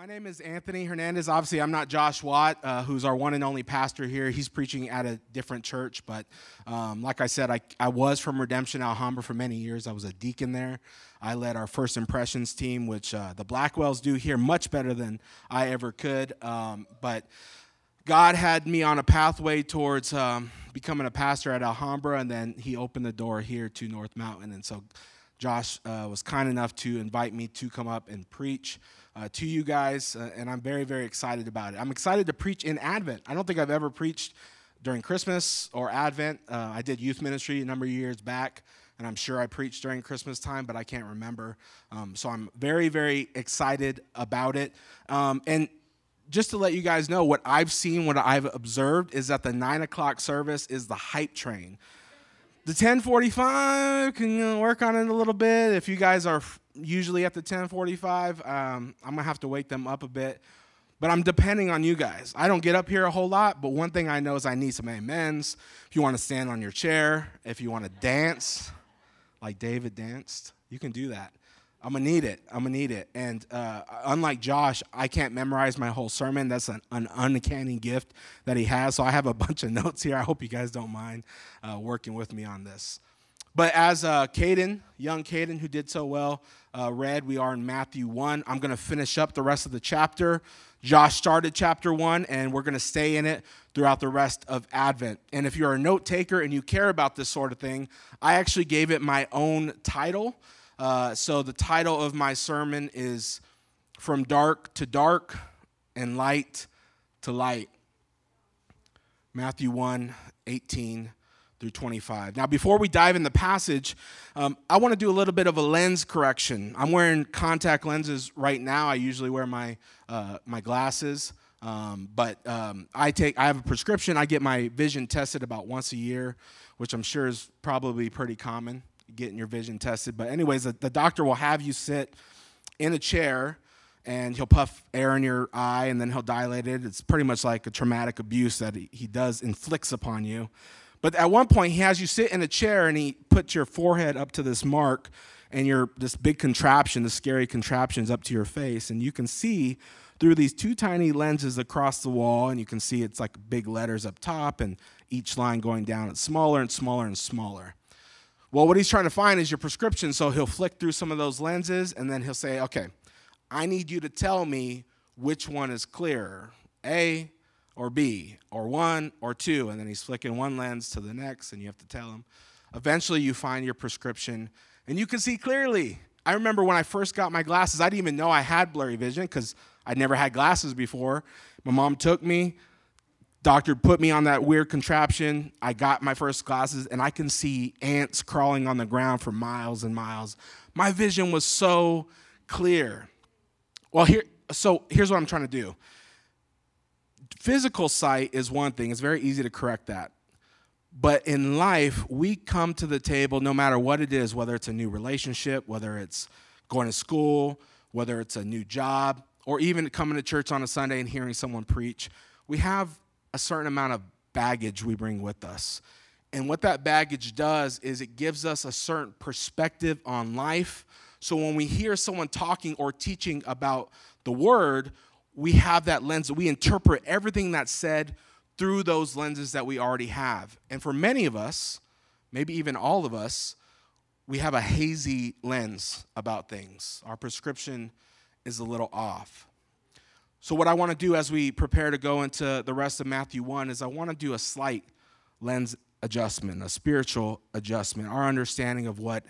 My name is Anthony Hernandez. Obviously, I'm not Josh Watt, uh, who's our one and only pastor here. He's preaching at a different church, but um, like I said, I, I was from Redemption Alhambra for many years. I was a deacon there. I led our first impressions team, which uh, the Blackwells do here much better than I ever could. Um, but God had me on a pathway towards um, becoming a pastor at Alhambra, and then He opened the door here to North Mountain. And so Josh uh, was kind enough to invite me to come up and preach uh, to you guys, uh, and I'm very, very excited about it. I'm excited to preach in Advent. I don't think I've ever preached during Christmas or Advent. Uh, I did youth ministry a number of years back, and I'm sure I preached during Christmas time, but I can't remember. Um, so I'm very, very excited about it. Um, and just to let you guys know, what I've seen, what I've observed, is that the nine o'clock service is the hype train. The 1045 can work on it a little bit. If you guys are usually at the 1045, um, I'm gonna have to wake them up a bit. But I'm depending on you guys. I don't get up here a whole lot, but one thing I know is I need some amens. If you want to stand on your chair, if you want to dance, like David danced, you can do that. I'm gonna need it. I'm gonna need it. And uh, unlike Josh, I can't memorize my whole sermon. That's an, an, uncanny gift that he has. So I have a bunch of notes here. I hope you guys don't mind uh, working with me on this. But as uh, Caden, young Caden, who did so well, uh, read, we are in Matthew 1. I'm going to finish up the rest of the chapter. Josh started chapter 1, and we're going to stay in it throughout the rest of Advent. And if you're a note taker and you care about this sort of thing, I actually gave it my own title. Uh, so the title of my sermon is From Dark to Dark and Light to Light. Matthew 1 18 through 25. Now, before we dive in the passage, um, I want to do a little bit of a lens correction. I'm wearing contact lenses right now. I usually wear my uh, my glasses, um, but um, I take I have a prescription. I get my vision tested about once a year, which I'm sure is probably pretty common getting your vision tested. But anyways, the, the doctor will have you sit in a chair and he'll puff air in your eye and then he'll dilate it. It's pretty much like a traumatic abuse that he, he does inflicts upon you. But at one point, he has you sit in a chair and he puts your forehead up to this mark and your this big contraption, the scary contraptions up to your face, and you can see through these two tiny lenses across the wall, and you can see it's like big letters up top, and each line going down, it's smaller and smaller and smaller. Well, what he's trying to find is your prescription, so he'll flick through some of those lenses, and then he'll say, okay, I need you to tell me which one is clearer, A or B, or one or two, and then he's flicking one lens to the next, and you have to tell him. Eventually, you find your prescription, and you can see clearly. I remember when I first got my glasses, I didn't even know I had blurry vision because I'd never had glasses before. My mom took me, doctor put me on that weird contraption. I got my first glasses, and I can see ants crawling on the ground for miles and miles. My vision was so clear. Well, here, so here's what I'm trying to do physical sight is one thing, it's very easy to correct that. But in life, we come to the table no matter what it is, whether it's a new relationship, whether it's going to school, whether it's a new job, or even coming to church on a Sunday and hearing someone preach. We have a certain amount of baggage we bring with us. And what that baggage does is it gives us a certain perspective on life. So when we hear someone talking or teaching about the word, we have that lens, we interpret everything that's said through those lenses that we already have. And for many of us, maybe even all of us, we have a hazy lens about things. Our prescription is a little off. So, what I want to do as we prepare to go into the rest of Matthew 1 is I want to do a slight lens adjustment, a spiritual adjustment, our understanding of what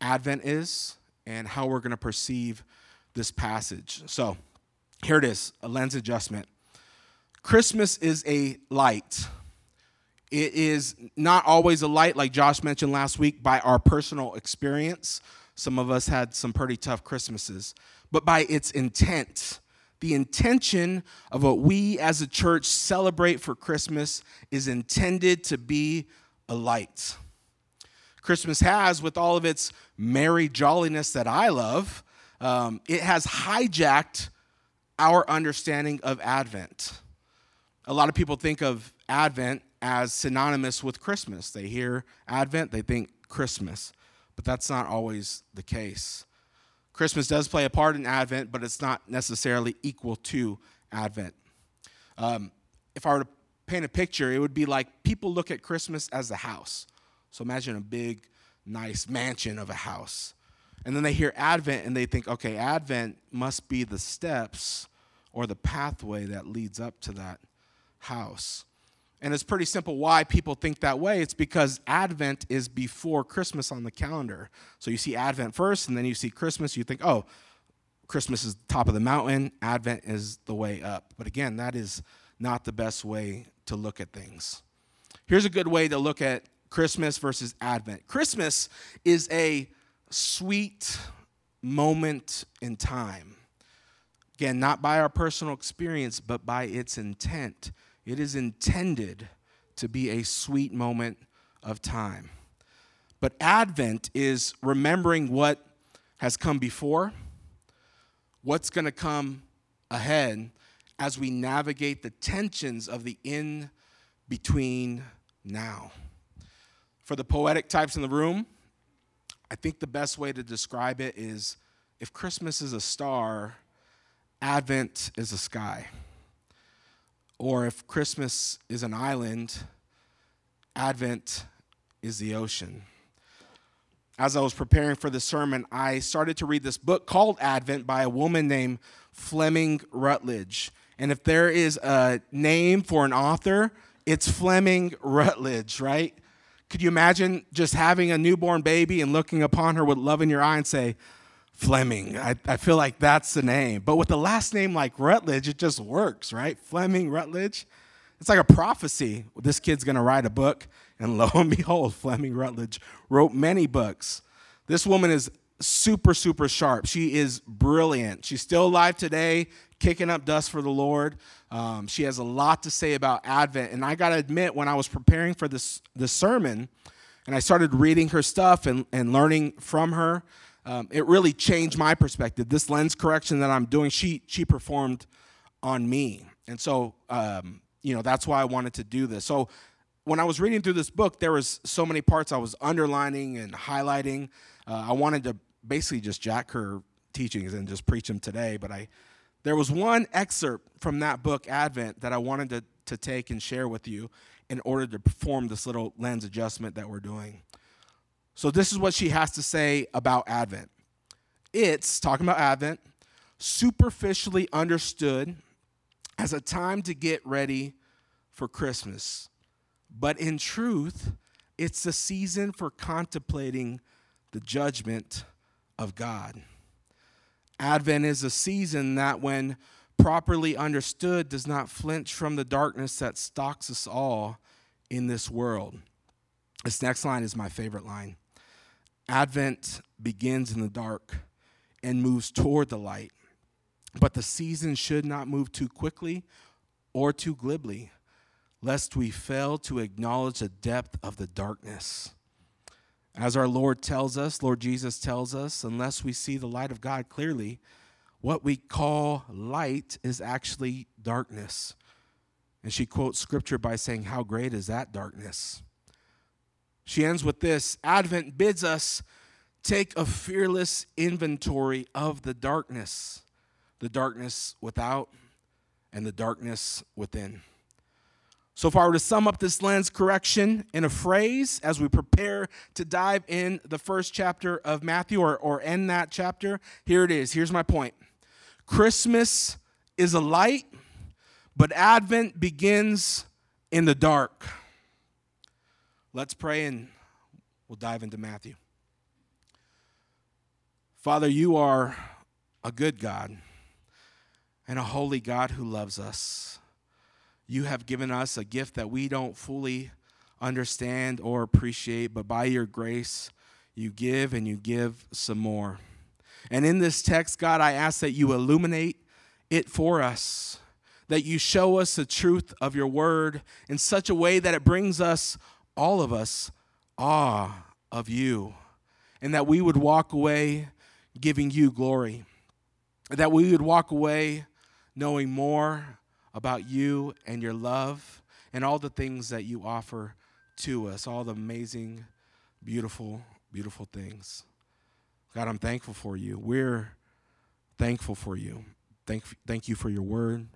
Advent is and how we're going to perceive this passage. So, here it is a lens adjustment. Christmas is a light. It is not always a light, like Josh mentioned last week, by our personal experience. Some of us had some pretty tough Christmases, but by its intent. The intention of what we as a church celebrate for Christmas is intended to be a light. Christmas has, with all of its merry jolliness that I love, um, it has hijacked our understanding of Advent. A lot of people think of Advent as synonymous with Christmas. They hear Advent, they think Christmas, but that's not always the case. Christmas does play a part in Advent, but it's not necessarily equal to Advent. Um, if I were to paint a picture, it would be like people look at Christmas as a house. So imagine a big, nice mansion of a house. And then they hear Advent and they think, okay, Advent must be the steps or the pathway that leads up to that house. And it's pretty simple why people think that way. It's because Advent is before Christmas on the calendar. So you see Advent first, and then you see Christmas. You think, oh, Christmas is the top of the mountain, Advent is the way up. But again, that is not the best way to look at things. Here's a good way to look at Christmas versus Advent. Christmas is a sweet moment in time. Again, not by our personal experience, but by its intent. It is intended to be a sweet moment of time. But Advent is remembering what has come before, what's going to come ahead as we navigate the tensions of the in between now. For the poetic types in the room, I think the best way to describe it is if Christmas is a star, Advent is a sky. Or if Christmas is an island, Advent is the ocean. As I was preparing for the sermon, I started to read this book called Advent by a woman named Fleming Rutledge. And if there is a name for an author, it's Fleming Rutledge, right? Could you imagine just having a newborn baby and looking upon her with love in your eye and say, Fleming? I, I feel like that's the name. But with the last name like Rutledge, it just works, right? Fleming Rutledge. It's like a prophecy. This kid's going to write a book. And lo and behold, Fleming Rutledge wrote many books. This woman is super, super sharp. She is brilliant. She's still alive today, kicking up dust for the Lord. Um, she has a lot to say about Advent. And I got to admit, when I was preparing for this, this sermon and I started reading her stuff and, and learning from her, um, it really changed my perspective. This lens correction that I'm doing, she, she performed on me. And so, um, you know, that's why I wanted to do this. So when I was reading through this book, there was so many parts I was underlining and highlighting. Uh, I wanted to basically just jack her teachings and just preach them today, but I there was one excerpt from that book, Advent, that I wanted to, to take and share with you in order to perform this little lens adjustment that we're doing. So, this is what she has to say about Advent. It's, talking about Advent, superficially understood as a time to get ready for Christmas. But in truth, it's a season for contemplating the judgment of God. Advent is a season that, when properly understood, does not flinch from the darkness that stalks us all in this world. This next line is my favorite line Advent begins in the dark and moves toward the light, but the season should not move too quickly or too glibly, lest we fail to acknowledge the depth of the darkness. As our Lord tells us, Lord Jesus tells us, unless we see the light of God clearly, what we call light is actually darkness. And she quotes scripture by saying, How great is that darkness? She ends with this Advent bids us take a fearless inventory of the darkness, the darkness without and the darkness within. So, if I were to sum up this lens correction in a phrase as we prepare to dive in the first chapter of Matthew or, or end that chapter, here it is. Here's my point Christmas is a light, but Advent begins in the dark. Let's pray and we'll dive into Matthew. Father, you are a good God and a holy God who loves us you have given us a gift that we don't fully understand or appreciate, but by your grace, you give and you give some more. And in this text, God, I ask that you illuminate it for us, that you show us the truth of your word in such a way that it brings us, all of us, awe of you, and that we would walk away giving you glory, that we would walk away knowing more about you and your love and all the things that you offer to us, all the amazing, beautiful, beautiful things. God, I'm thankful for you. We're thankful for you. Thank, thank you for your word.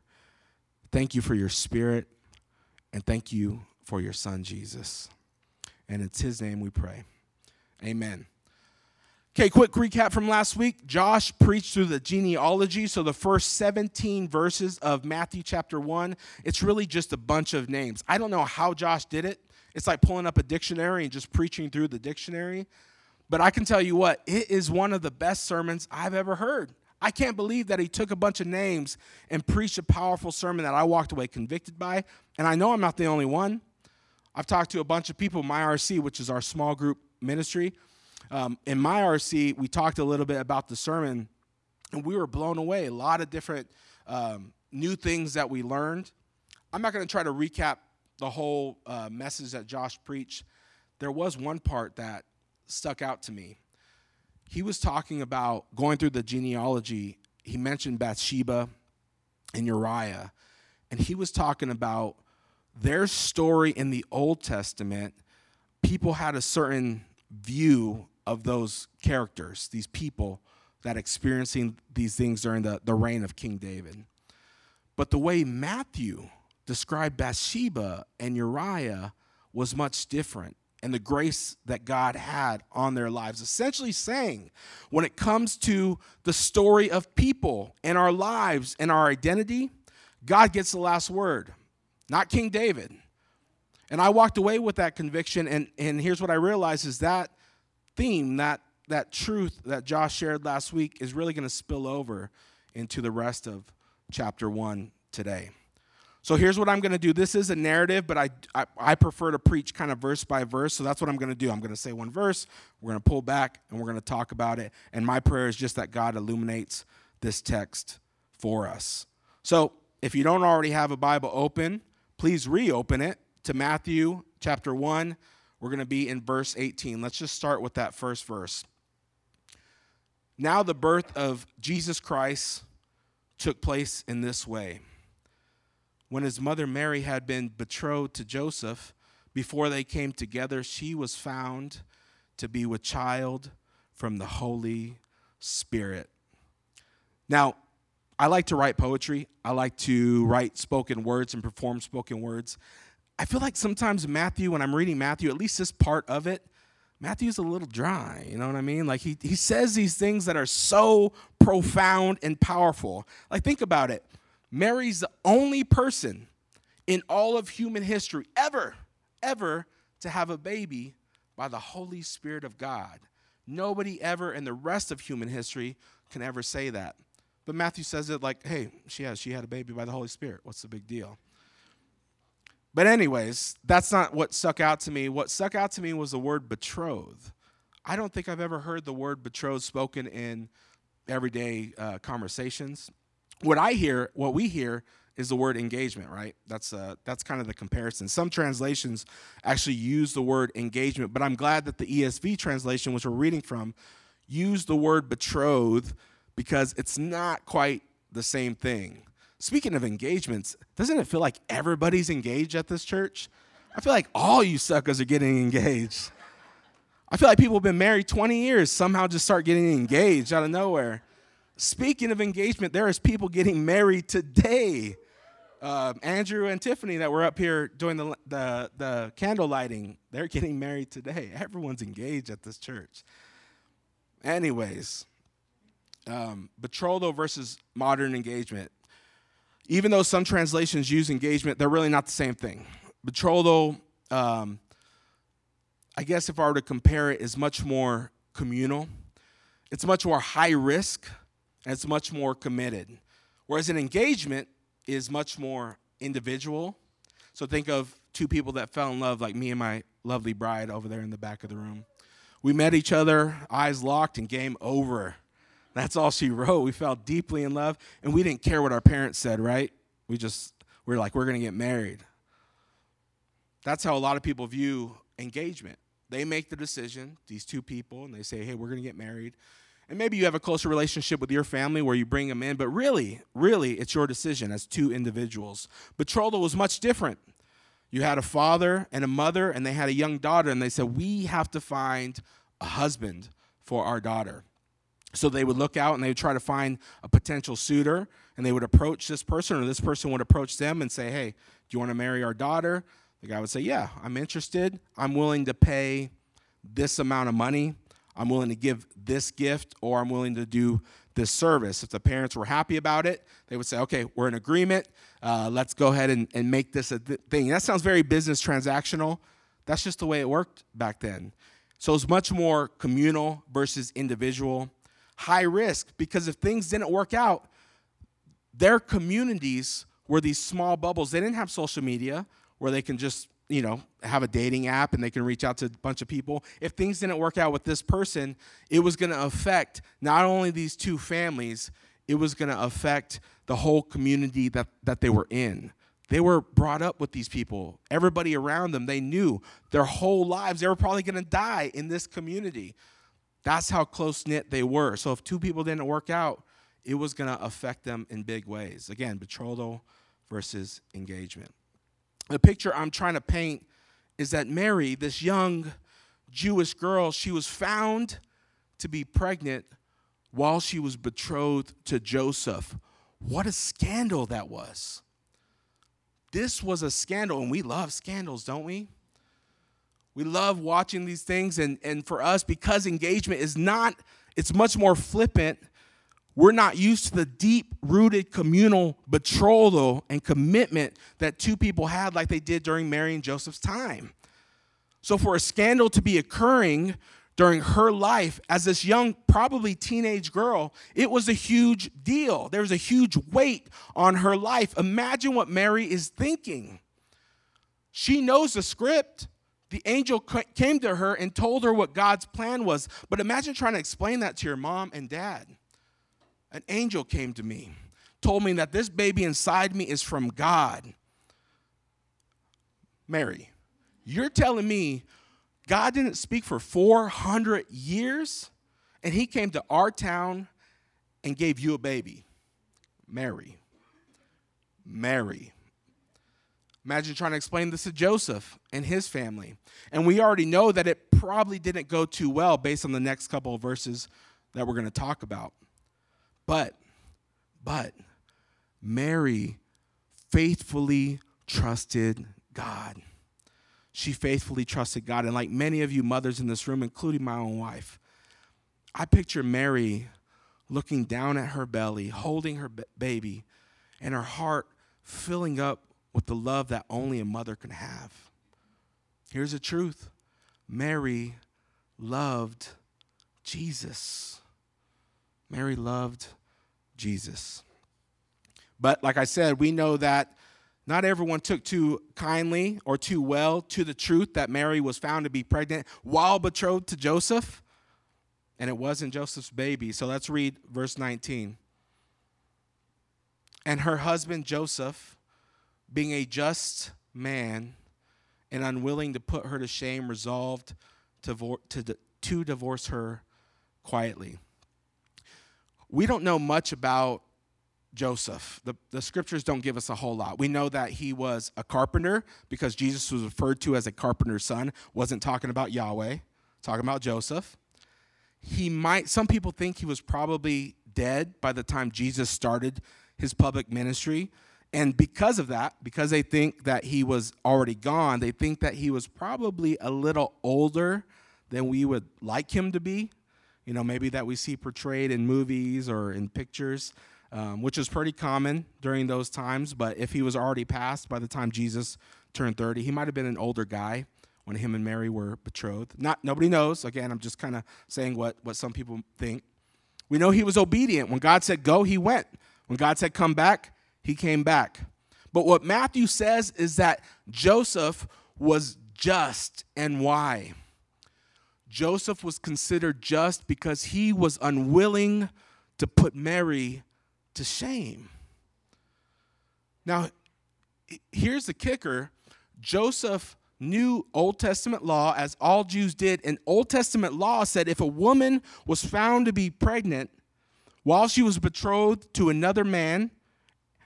Thank you for your spirit. And thank you for your son, Jesus. And it's his name we pray. Amen. Okay, quick recap from last week. Josh preached through the genealogy. So, the first 17 verses of Matthew chapter 1, it's really just a bunch of names. I don't know how Josh did it. It's like pulling up a dictionary and just preaching through the dictionary. But I can tell you what, it is one of the best sermons I've ever heard. I can't believe that he took a bunch of names and preached a powerful sermon that I walked away convicted by. And I know I'm not the only one. I've talked to a bunch of people, my RC, which is our small group ministry. Um, in my RC, we talked a little bit about the sermon, and we were blown away. A lot of different um, new things that we learned. I'm not going to try to recap the whole uh, message that Josh preached. There was one part that stuck out to me. He was talking about going through the genealogy. He mentioned Bathsheba and Uriah, and he was talking about their story in the Old Testament. People had a certain view of those characters, these people that experiencing these things during the, the reign of King David. But the way Matthew described Bathsheba and Uriah was much different and the grace that God had on their lives. Essentially saying, when it comes to the story of people and our lives and our identity, God gets the last word, not King David. And I walked away with that conviction, and, and here's what I realized is that theme, that, that truth that Josh shared last week, is really going to spill over into the rest of chapter one today. So here's what I'm going to do. This is a narrative, but I, I, I, prefer to preach kind of verse by verse. So that's what I'm going to do. I'm going to say one verse, we're going to pull back, and we're going to talk about it. And my prayer is just that God illuminates this text for us. So if you don't already have a Bible open, please reopen it to Matthew chapter 1. We're going to be in verse 18. Let's just start with that first verse. Now, the birth of Jesus Christ took place in this way. When his mother Mary had been betrothed to Joseph, before they came together, she was found to be with child from the Holy Spirit. Now, I like to write poetry. I like to write spoken words and perform spoken words. I feel like sometimes Matthew, when I'm reading Matthew, at least this part of it, Matthew's a little dry. You know what I mean? Like he, he says these things that are so profound and powerful. Like, think about it. Mary's the only person in all of human history ever, ever to have a baby by the Holy Spirit of God. Nobody ever in the rest of human history can ever say that. But Matthew says it like, hey, she has, she had a baby by the Holy Spirit. What's the big deal? But, anyways, that's not what stuck out to me. What stuck out to me was the word betrothed. I don't think I've ever heard the word betrothed spoken in everyday uh, conversations what I hear, what we hear, is the word engagement, right? That's uh, that's kind of the comparison. Some translations actually use the word engagement, but I'm glad that the ESV translation, which we're reading from, used the word betrothed because it's not quite the same thing. Speaking of engagements, doesn't it feel like everybody's engaged at this church? I feel like all you suckers are getting engaged. I feel like people have been married 20 years, somehow just start getting engaged out of nowhere. Speaking of engagement, there is people getting married today. Uh, Andrew and Tiffany that were up here doing the, the, the candle lighting, they're getting married today. Everyone's engaged at this church. Anyways, um, betrothal versus modern engagement. Even though some translations use engagement, they're really not the same thing. Betrothal, um, I guess if I were to compare it, is much more communal. It's much more high risk and it's much more committed. Whereas an engagement is much more individual. So think of two people that fell in love, like me and my lovely bride over there in the back of the room. We met each other, eyes locked, and game over. That's all she wrote. We fell deeply in love, and we didn't care what our parents said, right? We just, we are like, we're going to get married. That's how a lot of people view engagement. They make the decision, these two people, and they say, hey, we're going to get married. And maybe you have a closer relationship with your family where you bring them in, but really, really, it's your decision as two individuals. Betrothal was much different. You had a father and a mother, and they had a young daughter, and they said, We have to find a husband for our daughter. So they would look out and they would try to find a potential suitor, and they would approach this person, or this person would approach them and say, Hey, do you want to marry our daughter? The guy would say, Yeah, I'm interested. I'm willing to pay this amount of money. I'm willing to give this gift, or I'm willing to do this service. If the parents were happy about it, they would say, okay, we're in agreement. Uh, let's go ahead and, and make this a th- thing. That sounds very business transactional. That's just the way it worked back then. So it's much more communal versus individual. High risk, because if things didn't work out, their communities were these small bubbles. They didn't have social media where they can just you know, have a dating app and they can reach out to a bunch of people. If things didn't work out with this person, it was going to affect not only these two families, it was going to affect the whole community that, that they were in. They were brought up with these people. Everybody around them, they knew their whole lives, they were probably going to die in this community. That's how close knit they were. So if two people didn't work out, it was going to affect them in big ways. Again, betrothal versus engagement the picture I'm trying to paint is that Mary, this young Jewish girl, she was found to be pregnant while she was betrothed to Joseph. What a scandal that was. This was a scandal, and we love scandals, don't we? We love watching these things, and, and for us, because engagement is not, it's much more flippant we're not used to the deep rooted communal betrothal and commitment that two people had, like they did during Mary and Joseph's time. So, for a scandal to be occurring during her life as this young, probably teenage girl, it was a huge deal. There was a huge weight on her life. Imagine what Mary is thinking. She knows the script. The angel came to her and told her what God's plan was. But imagine trying to explain that to your mom and dad an angel came to me, told me that this baby inside me is from God. Mary, you're telling me God didn't speak for 400 years and he came to our town and gave you a baby? Mary. Mary. Imagine trying to explain this to Joseph and his family. And we already know that it probably didn't go too well based on the next couple of verses that we're going to talk about. But, but, Mary faithfully trusted God. She faithfully trusted God. And like many of you mothers in this room, including my own wife, I picture Mary looking down at her belly, holding her baby, and her heart filling up with the love that only a mother can have. Here's the truth Mary loved Jesus. Mary loved Jesus. But like I said, we know that not everyone took too kindly or too well to the truth that Mary was found to be pregnant while betrothed to Joseph, and it wasn't Joseph's baby. So let's read verse 19. And her husband Joseph, being a just man and unwilling to put her to shame, resolved to, to, to divorce her quietly we don't know much about Joseph. The, the scriptures don't give us a whole lot. We know that he was a carpenter because Jesus was referred to as a carpenter's son, wasn't talking about Yahweh, talking about Joseph. He might, some people think he was probably dead by the time Jesus started his public ministry. And because of that, because they think that he was already gone, they think that he was probably a little older than we would like him to be you know, maybe that we see portrayed in movies or in pictures, um, which is pretty common during those times. But if he was already passed by the time Jesus turned 30, he might have been an older guy when him and Mary were betrothed. Not nobody knows. Again, I'm just kind of saying what, what some people think. We know he was obedient. When God said go, he went. When God said come back, he came back. But what Matthew says is that Joseph was just and why? Joseph was considered just because he was unwilling to put Mary to shame. Now, here's the kicker Joseph knew Old Testament law, as all Jews did, and Old Testament law said if a woman was found to be pregnant while she was betrothed to another man,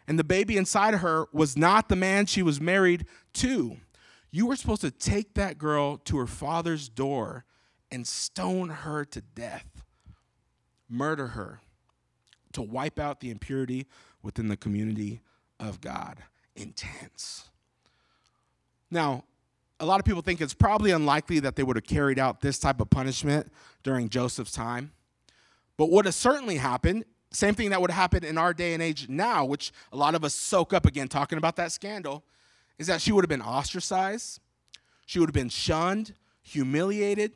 and the baby inside of her was not the man she was married to, you were supposed to take that girl to her father's door and stone her to death. murder her, to wipe out the impurity within the community of God. Intense. Now, a lot of people think it's probably unlikely that they would have carried out this type of punishment during Joseph's time. But what has certainly happened, same thing that would happen in our day and age now, which a lot of us soak up again talking about that scandal, is that she would have been ostracized, she would have been shunned, humiliated,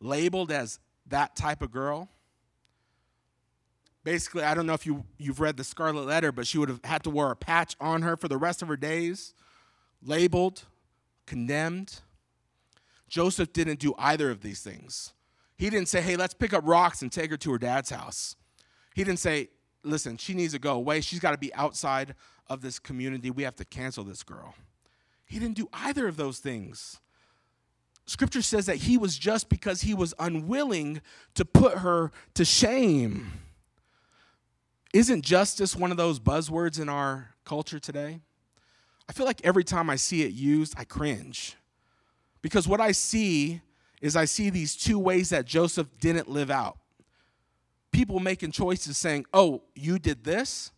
labeled as that type of girl. Basically, I don't know if you, you've read the Scarlet Letter, but she would have had to wear a patch on her for the rest of her days, labeled, condemned. Joseph didn't do either of these things. He didn't say, hey, let's pick up rocks and take her to her dad's house. He didn't say, listen, she needs to go away. She's got to be outside of this community. We have to cancel this girl. He didn't do either of those things. Scripture says that he was just because he was unwilling to put her to shame. Isn't justice one of those buzzwords in our culture today? I feel like every time I see it used, I cringe. Because what I see is I see these two ways that Joseph didn't live out. People making choices saying, oh, you did this?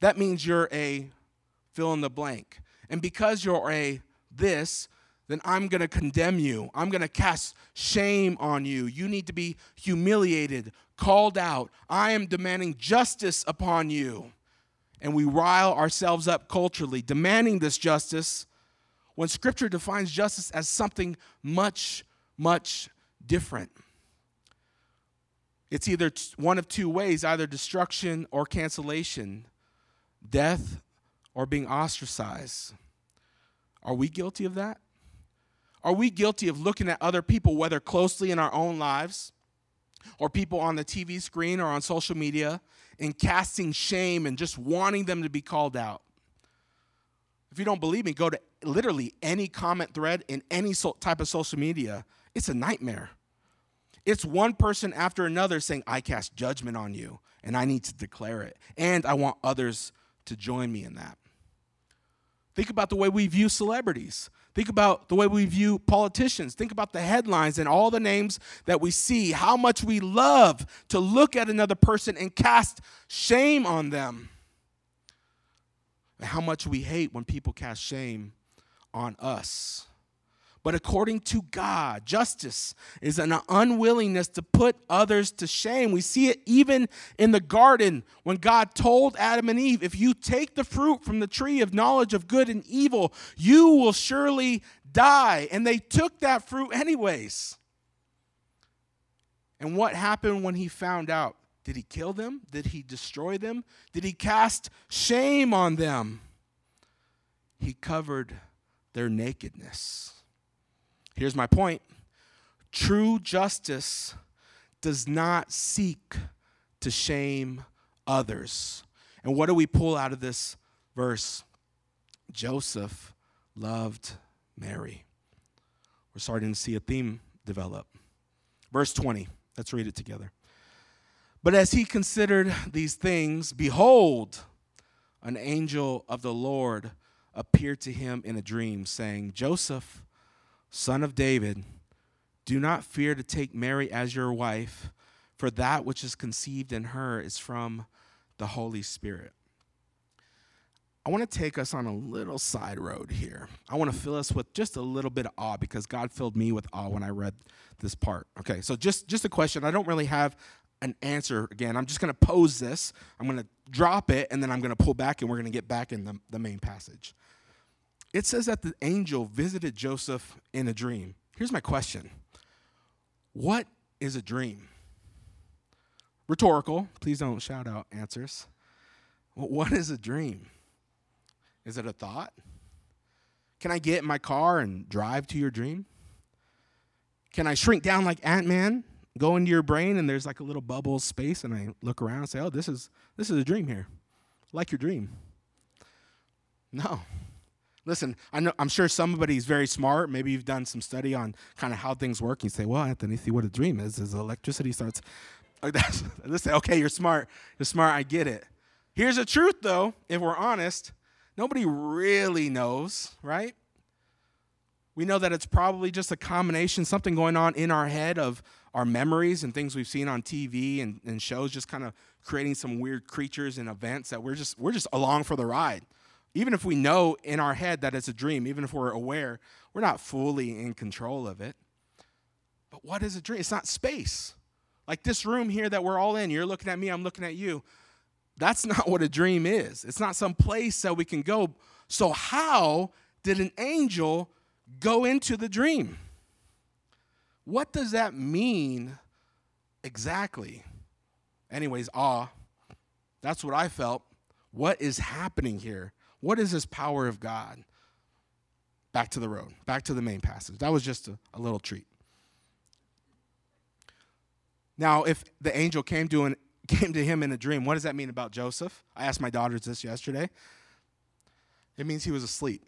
That means you're a fill in the blank. And because you're a this, then I'm going to condemn you. I'm going to cast shame on you. You need to be humiliated, called out. I am demanding justice upon you and we rile ourselves up culturally, demanding this justice when Scripture defines justice as something much, much different. It's either one of two ways either destruction or cancellation, death or being ostracized. Are we guilty of that? Are we guilty of looking at other people, whether closely in our own lives or people on the TV screen or on social media, and casting shame and just wanting them to be called out. If you don't believe me, go to literally any comment thread in any type of social media. It's a nightmare. It's one person after another saying, I cast judgment on you and I need to declare it. And I want others to join me in that. Think about the way we view celebrities. Think about the way we view politicians. Think about the headlines and all the names that we see, how much we love to look at another person and cast shame on them. And how much we hate when people cast shame on us. But according to God, justice is an unwillingness to put others to shame. We see it even in the garden when God told Adam and Eve, If you take the fruit from the tree of knowledge of good and evil, you will surely die. And they took that fruit anyways. And what happened when he found out? Did he kill them? Did he destroy them? Did he cast shame on them? He covered their nakedness. Here's my point true justice does not seek to shame others. And what do we pull out of this verse? Joseph loved Mary. We're starting to see a theme develop. Verse 20, let's read it together. But as he considered these things, behold, an angel of the Lord appeared to him in a dream, saying, Joseph, son of David, do not fear to take Mary as your wife, for that which is conceived in her is from the Holy Spirit. I want to take us on a little side road here. I want to fill us with just a little bit of awe because God filled me with awe when I read this part. Okay, so just just a question. I don't really have an answer again. I'm just going to pose this. I'm going to drop it and then I'm going to pull back and we're going to get back in the, the main passage. It says that the angel visited Joseph in a dream. Here's my question What is a dream? Rhetorical. Please don't shout out answers. what is a dream? Is it a thought? Can I get in my car and drive to your dream? Can I shrink down like Ant Man, go into your brain, and there's like a little bubble space, and I look around and say, "Oh, this is this is a dream here, like your dream." No, Listen, I know, I'm sure somebody's very smart. Maybe you've done some study on kind of how things work. You say, well, Anthony, see what a dream is, is electricity starts. Listen, okay, you're smart. You're smart. I get it. Here's the truth, though, if we're honest, nobody really knows, right? We know that it's probably just a combination, something going on in our head of our memories and things we've seen on TV and, and shows, just kind of creating some weird creatures and events that we're just we're just along for the ride. Even if we know in our head that it's a dream, even if we're aware, we're not fully in control of it. But what is a dream? It's not space. Like this room here that we're all in, you're looking at me, I'm looking at you. That's not what a dream is. It's not some place that we can go. So, how did an angel go into the dream? What does that mean exactly? Anyways, awe. That's what I felt. What is happening here? What is this power of God? Back to the road, back to the main passage. That was just a, a little treat. Now, if the angel came to, an, came to him in a dream, what does that mean about Joseph? I asked my daughters this yesterday. It means he was asleep,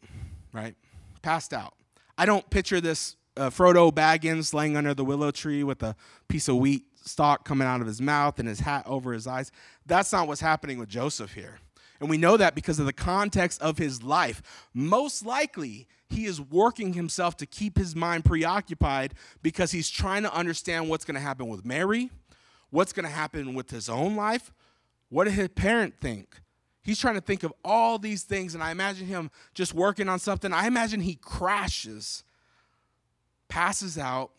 right? Passed out. I don't picture this uh, Frodo Baggins laying under the willow tree with a piece of wheat stalk coming out of his mouth and his hat over his eyes. That's not what's happening with Joseph here. And we know that because of the context of his life. Most likely, he is working himself to keep his mind preoccupied because he's trying to understand what's going to happen with Mary, what's going to happen with his own life, what did his parent think? He's trying to think of all these things, and I imagine him just working on something. I imagine he crashes, passes out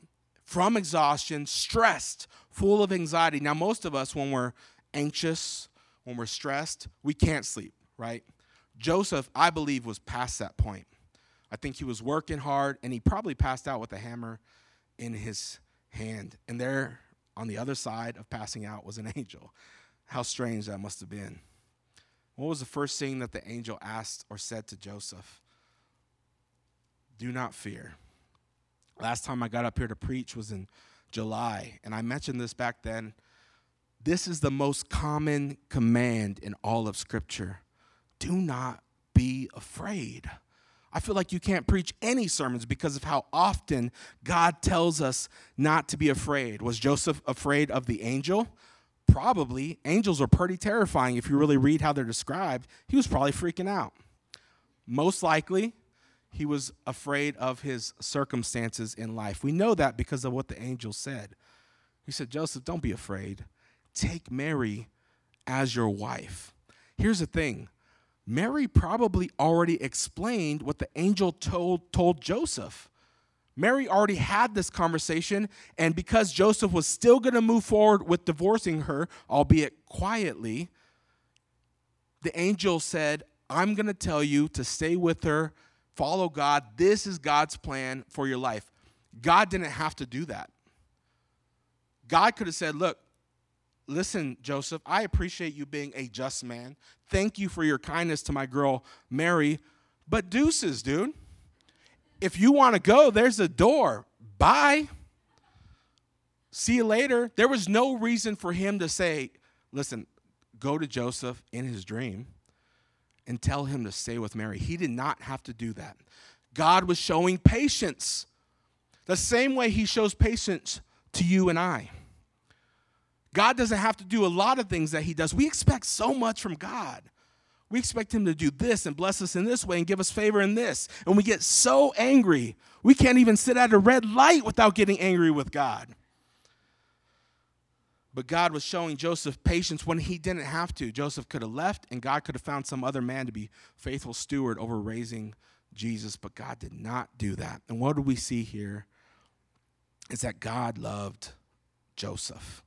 from exhaustion, stressed, full of anxiety. Now, most of us, when we're anxious, when we're stressed, we can't sleep, right? Joseph, I believe, was past that point. I think he was working hard and he probably passed out with a hammer in his hand. And there on the other side of passing out was an angel. How strange that must have been. What was the first thing that the angel asked or said to Joseph? Do not fear. Last time I got up here to preach was in July, and I mentioned this back then. This is the most common command in all of Scripture. Do not be afraid. I feel like you can't preach any sermons because of how often God tells us not to be afraid. Was Joseph afraid of the angel? Probably. Angels are pretty terrifying if you really read how they're described. He was probably freaking out. Most likely, he was afraid of his circumstances in life. We know that because of what the angel said. He said, Joseph, don't be afraid. Take Mary as your wife. Here's the thing Mary probably already explained what the angel told, told Joseph. Mary already had this conversation, and because Joseph was still going to move forward with divorcing her, albeit quietly, the angel said, I'm going to tell you to stay with her, follow God. This is God's plan for your life. God didn't have to do that. God could have said, Look, listen, Joseph, I appreciate you being a just man. Thank you for your kindness to my girl, Mary. But deuces, dude. If you want to go, there's a door. Bye. See you later. There was no reason for him to say, listen, go to Joseph in his dream and tell him to stay with Mary. He did not have to do that. God was showing patience the same way he shows patience to you and I. God doesn't have to do a lot of things that He does. We expect so much from God. We expect Him to do this and bless us in this way and give us favor in this. And we get so angry, we can't even sit at a red light without getting angry with God. But God was showing Joseph patience when he didn't have to. Joseph could have left, and God could have found some other man to be faithful steward over raising Jesus, but God did not do that. And what do we see here? Is that God loved Joseph.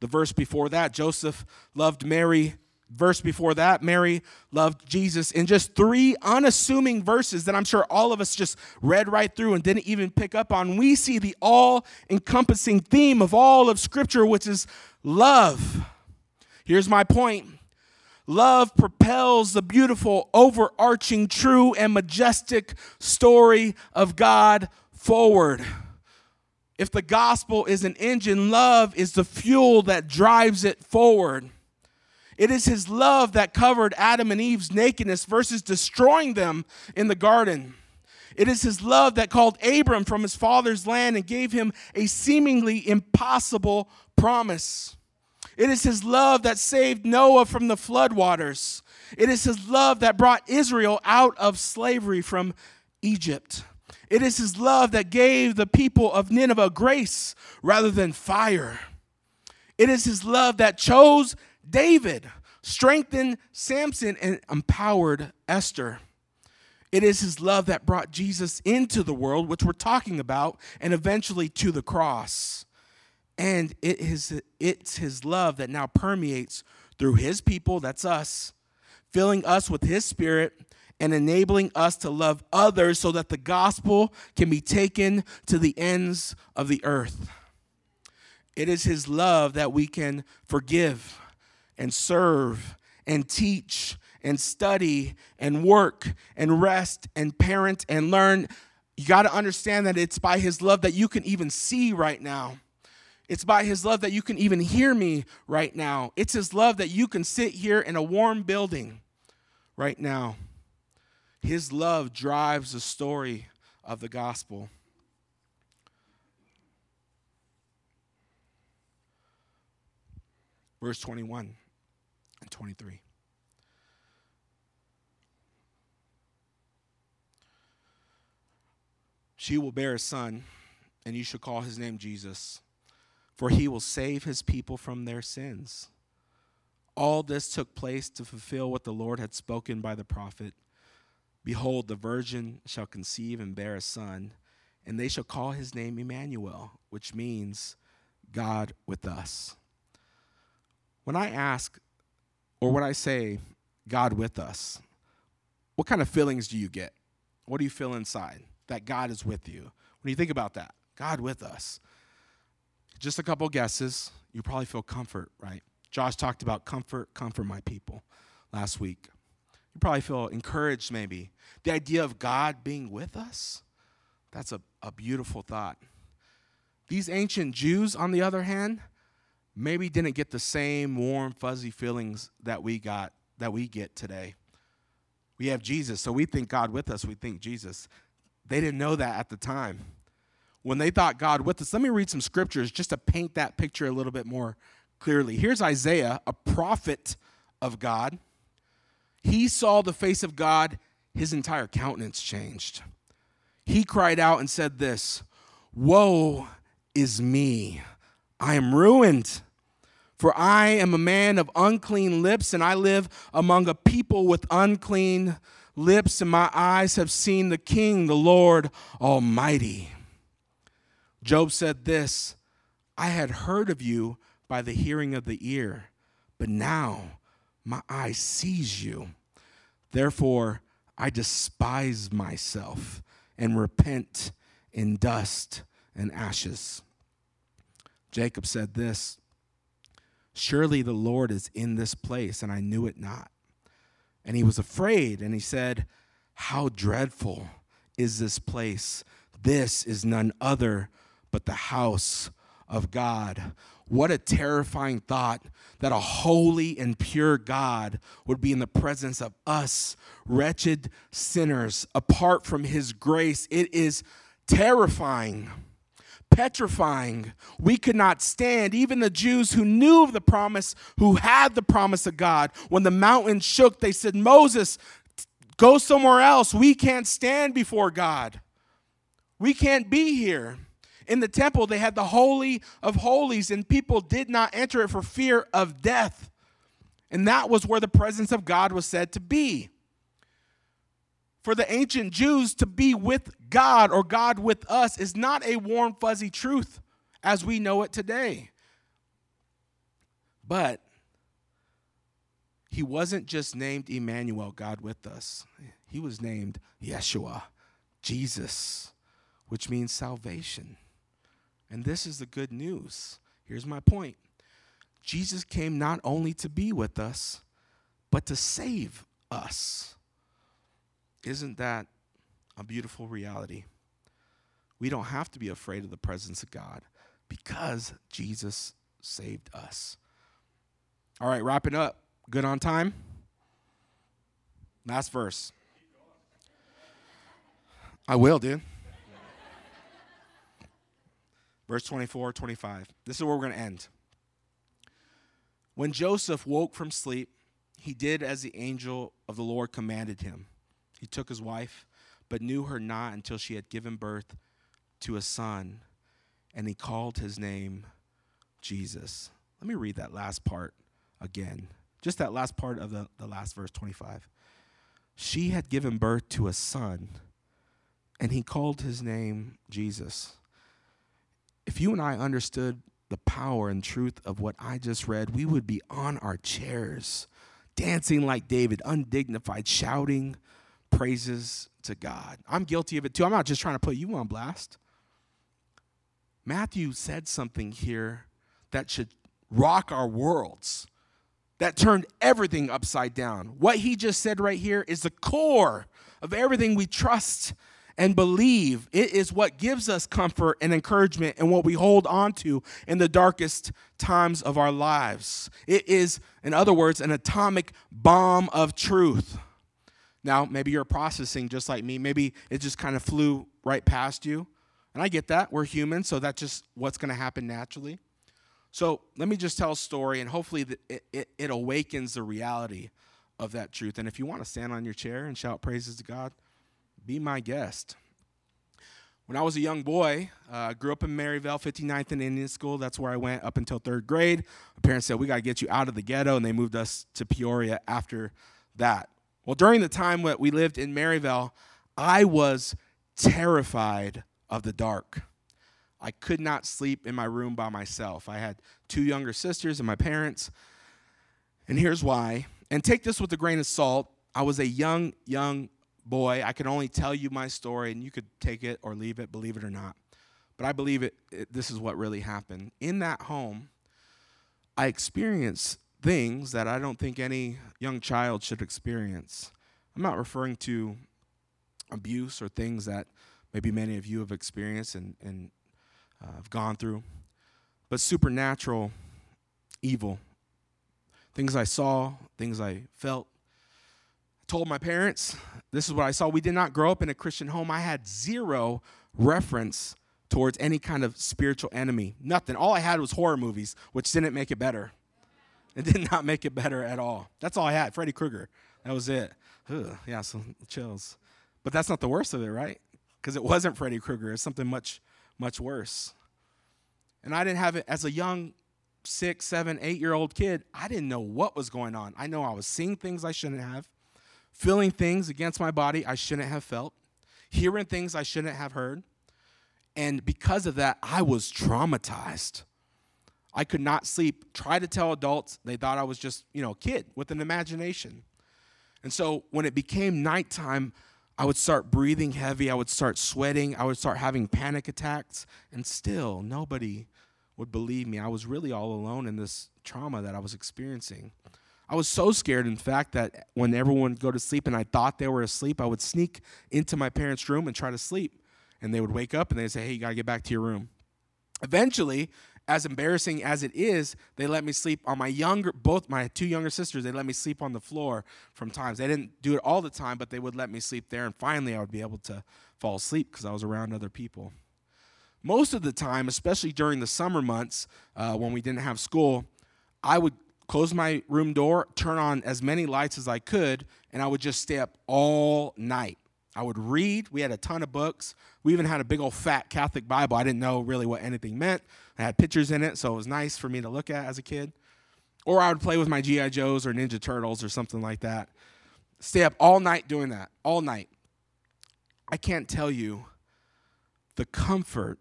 The verse before that, Joseph loved Mary. Verse before that, Mary loved Jesus. In just three unassuming verses that I'm sure all of us just read right through and didn't even pick up on, we see the all encompassing theme of all of Scripture, which is love. Here's my point love propels the beautiful, overarching, true, and majestic story of God forward. If the gospel is an engine, love is the fuel that drives it forward. It is his love that covered Adam and Eve's nakedness versus destroying them in the garden. It is his love that called Abram from his father's land and gave him a seemingly impossible promise. It is his love that saved Noah from the floodwaters. It is his love that brought Israel out of slavery from Egypt. It is his love that gave the people of Nineveh grace rather than fire. It is his love that chose David, strengthened Samson, and empowered Esther. It is his love that brought Jesus into the world, which we're talking about, and eventually to the cross. And it is it's his love that now permeates through his people, that's us, filling us with his spirit and enabling us to love others so that the gospel can be taken to the ends of the earth. It is His love that we can forgive and serve and teach and study and work and rest and parent and learn. You got to understand that it's by His love that you can even see right now. It's by His love that you can even hear me right now. It's His love that you can sit here in a warm building right now. His love drives the story of the gospel. Verse 21 and 23. She will bear a son, and you shall call his name Jesus, for he will save his people from their sins. All this took place to fulfill what the Lord had spoken by the prophet. Behold, the virgin shall conceive and bear a son, and they shall call his name Emmanuel, which means God with us. When I ask, or when I say God with us, what kind of feelings do you get? What do you feel inside? That God is with you. When you think about that, God with us. Just a couple guesses. You probably feel comfort, right? Josh talked about comfort, comfort my people last week. You probably feel encouraged, maybe. The idea of God being with us, that's a, a beautiful thought. These ancient Jews, on the other hand, maybe didn't get the same warm, fuzzy feelings that we got, that we get today. We have Jesus, so we think God with us, we think Jesus. They didn't know that at the time. When they thought God with us, let me read some scriptures just to paint that picture a little bit more clearly. Here's Isaiah, a prophet of God. He saw the face of God, his entire countenance changed. He cried out and said, This Woe is me! I am ruined. For I am a man of unclean lips, and I live among a people with unclean lips, and my eyes have seen the King, the Lord Almighty. Job said this I had heard of you by the hearing of the ear, but now my eye sees you. Therefore, I despise myself and repent in dust and ashes. Jacob said this Surely the Lord is in this place, and I knew it not. And he was afraid, and he said, How dreadful is this place! This is none other but the house of God. What a terrifying thought that a holy and pure God would be in the presence of us, wretched sinners, apart from his grace. It is terrifying, petrifying. We could not stand. Even the Jews who knew of the promise, who had the promise of God, when the mountain shook, they said, Moses, go somewhere else. We can't stand before God. We can't be here in the temple, they had the Holy of Holies, and people did not enter it for fear of death. And that was where the presence of God was said to be. For the ancient Jews, to be with God or God with us is not a warm, fuzzy truth as we know it today. But he wasn't just named Emmanuel, God with us. He was named Yeshua, Jesus, which means salvation. And this is the good news. Here's my point Jesus came not only to be with us, but to save us. Isn't that a beautiful reality? We don't have to be afraid of the presence of God because Jesus saved us. All right, wrapping up. Good on time? Last verse. I will, dude. Verse 24, 25. This is where we're going to end. When Joseph woke from sleep, he did as the angel of the Lord commanded him. He took his wife, but knew her not until she had given birth to a son, and he called his name Jesus. Let me read that last part again. Just that last part of the, the last verse 25. She had given birth to a son, and he called his name Jesus. If you and I understood the power and truth of what I just read, we would be on our chairs, dancing like David, undignified, shouting praises to God. I'm guilty of it too. I'm not just trying to put you on blast. Matthew said something here that should rock our worlds that turned everything upside down. What he just said right here is the core of everything we trust and believe. It is what gives us comfort and encouragement and what we hold on to in the darkest times of our lives. It is, in other words, an atomic bomb of truth. Now, maybe you're processing just like me. Maybe it just kind of flew right past you. And I get that. We're human, so that's just what's going to happen naturally. So let me just tell a story, and hopefully it, it, it awakens the reality of that truth. And if you want to stand on your chair and shout praises to God, be my guest. When I was a young boy, uh, I grew up in Maryvale, 59th and Indian School. That's where I went up until third grade. My parents said, We got to get you out of the ghetto, and they moved us to Peoria after that. Well, during the time that we lived in Maryvale, I was terrified of the dark. I could not sleep in my room by myself. I had two younger sisters and my parents. And here's why. And take this with a grain of salt. I was a young, young boy. I can only tell you my story, and you could take it or leave it, believe it or not. But I believe it, it this is what really happened. In that home, I experienced things that I don't think any young child should experience. I'm not referring to abuse or things that maybe many of you have experienced and, and uh, I've gone through, but supernatural evil. Things I saw, things I felt. Told my parents, this is what I saw. We did not grow up in a Christian home. I had zero reference towards any kind of spiritual enemy. Nothing. All I had was horror movies, which didn't make it better. It did not make it better at all. That's all I had. Freddy Krueger. That was it. Ugh, yeah, so chills. But that's not the worst of it, right? Because it wasn't Freddy Krueger. It's something much much worse. And I didn't have it as a young six, seven, eight year old kid. I didn't know what was going on. I know I was seeing things I shouldn't have, feeling things against my body I shouldn't have felt, hearing things I shouldn't have heard. And because of that, I was traumatized. I could not sleep. Try to tell adults, they thought I was just, you know, a kid with an imagination. And so when it became nighttime, I would start breathing heavy. I would start sweating. I would start having panic attacks. And still, nobody would believe me. I was really all alone in this trauma that I was experiencing. I was so scared, in fact, that when everyone would go to sleep and I thought they were asleep, I would sneak into my parents' room and try to sleep. And they would wake up and they'd say, Hey, you got to get back to your room. Eventually, as embarrassing as it is, they let me sleep on my younger, both my two younger sisters, they let me sleep on the floor from times. They didn't do it all the time, but they would let me sleep there. And finally, I would be able to fall asleep because I was around other people. Most of the time, especially during the summer months uh, when we didn't have school, I would close my room door, turn on as many lights as I could, and I would just stay up all night. I would read. We had a ton of books. We even had a big old fat Catholic Bible. I didn't know really what anything meant. I had pictures in it, so it was nice for me to look at as a kid. Or I would play with my G.I. Joes or Ninja Turtles or something like that. Stay up all night doing that, all night. I can't tell you the comfort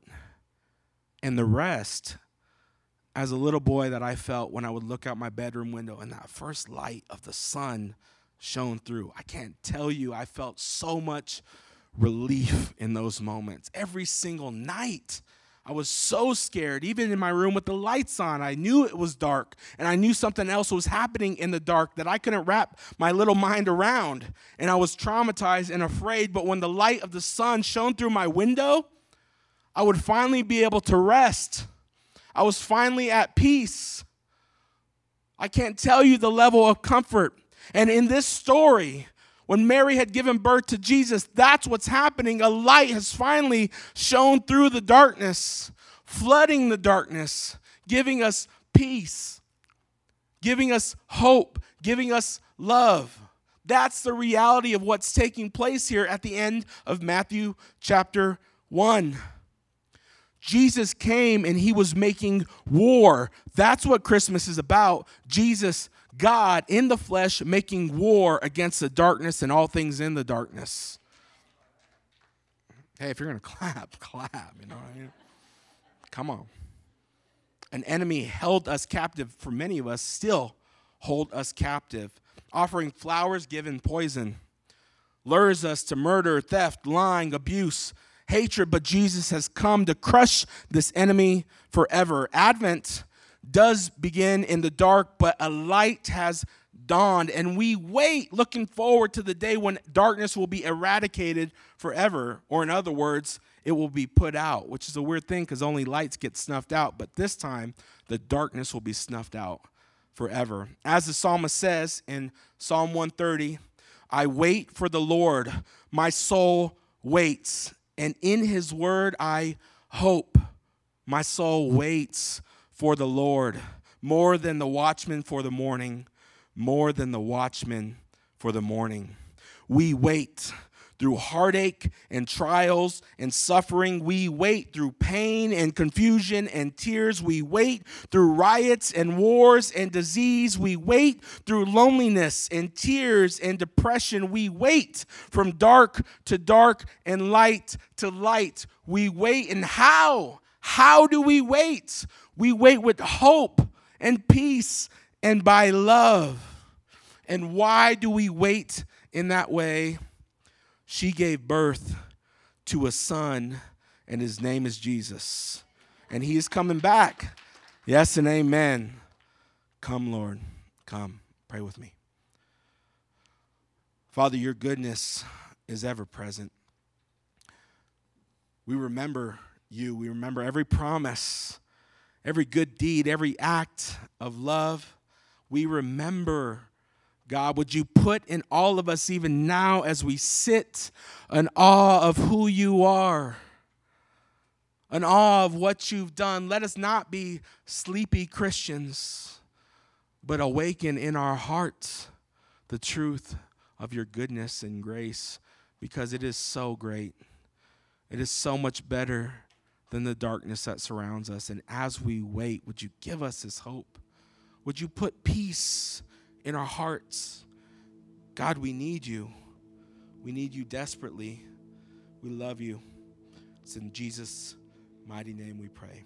and the rest as a little boy that I felt when I would look out my bedroom window and that first light of the sun shone through. I can't tell you, I felt so much relief in those moments. Every single night, I was so scared, even in my room with the lights on. I knew it was dark, and I knew something else was happening in the dark that I couldn't wrap my little mind around. And I was traumatized and afraid. But when the light of the sun shone through my window, I would finally be able to rest. I was finally at peace. I can't tell you the level of comfort and in this story, when Mary had given birth to Jesus, that's what's happening. A light has finally shone through the darkness, flooding the darkness, giving us peace, giving us hope, giving us love. That's the reality of what's taking place here at the end of Matthew chapter 1. Jesus came and he was making war. That's what Christmas is about. Jesus, God in the flesh, making war against the darkness and all things in the darkness. Hey, if you're going to clap, clap. You know what I mean? Come on. An enemy held us captive for many of us, still hold us captive. Offering flowers given poison lures us to murder, theft, lying, abuse, hatred, but Jesus has come to crush this enemy forever. Advent does begin in the dark, but a light has dawned, and we wait looking forward to the day when darkness will be eradicated forever, or in other words, it will be put out, which is a weird thing because only lights get snuffed out, but this time the darkness will be snuffed out forever. As the psalmist says in Psalm 130, I wait for the Lord, my soul waits, and in his word I hope. My soul waits for the Lord more than the watchman for the morning, more than the watchman for the morning. We wait through heartache and trials and suffering. We wait through pain and confusion and tears. We wait through riots and wars and disease. We wait through loneliness and tears and depression. We wait from dark to dark and light to light. We wait. And how? How do we wait? We wait with hope and peace and by love. And why do we wait in that way? She gave birth to a son, and his name is Jesus. And he is coming back. Yes and amen. Come, Lord. Come. Pray with me. Father, your goodness is ever present. We remember you. We remember every promise, every good deed, every act of love. We remember God, would you put in all of us, even now as we sit, an awe of who you are, an awe of what you've done? Let us not be sleepy Christians, but awaken in our hearts the truth of your goodness and grace because it is so great. It is so much better than the darkness that surrounds us. And as we wait, would you give us this hope? Would you put peace? In our hearts. God, we need you. We need you desperately. We love you. It's in Jesus' mighty name we pray.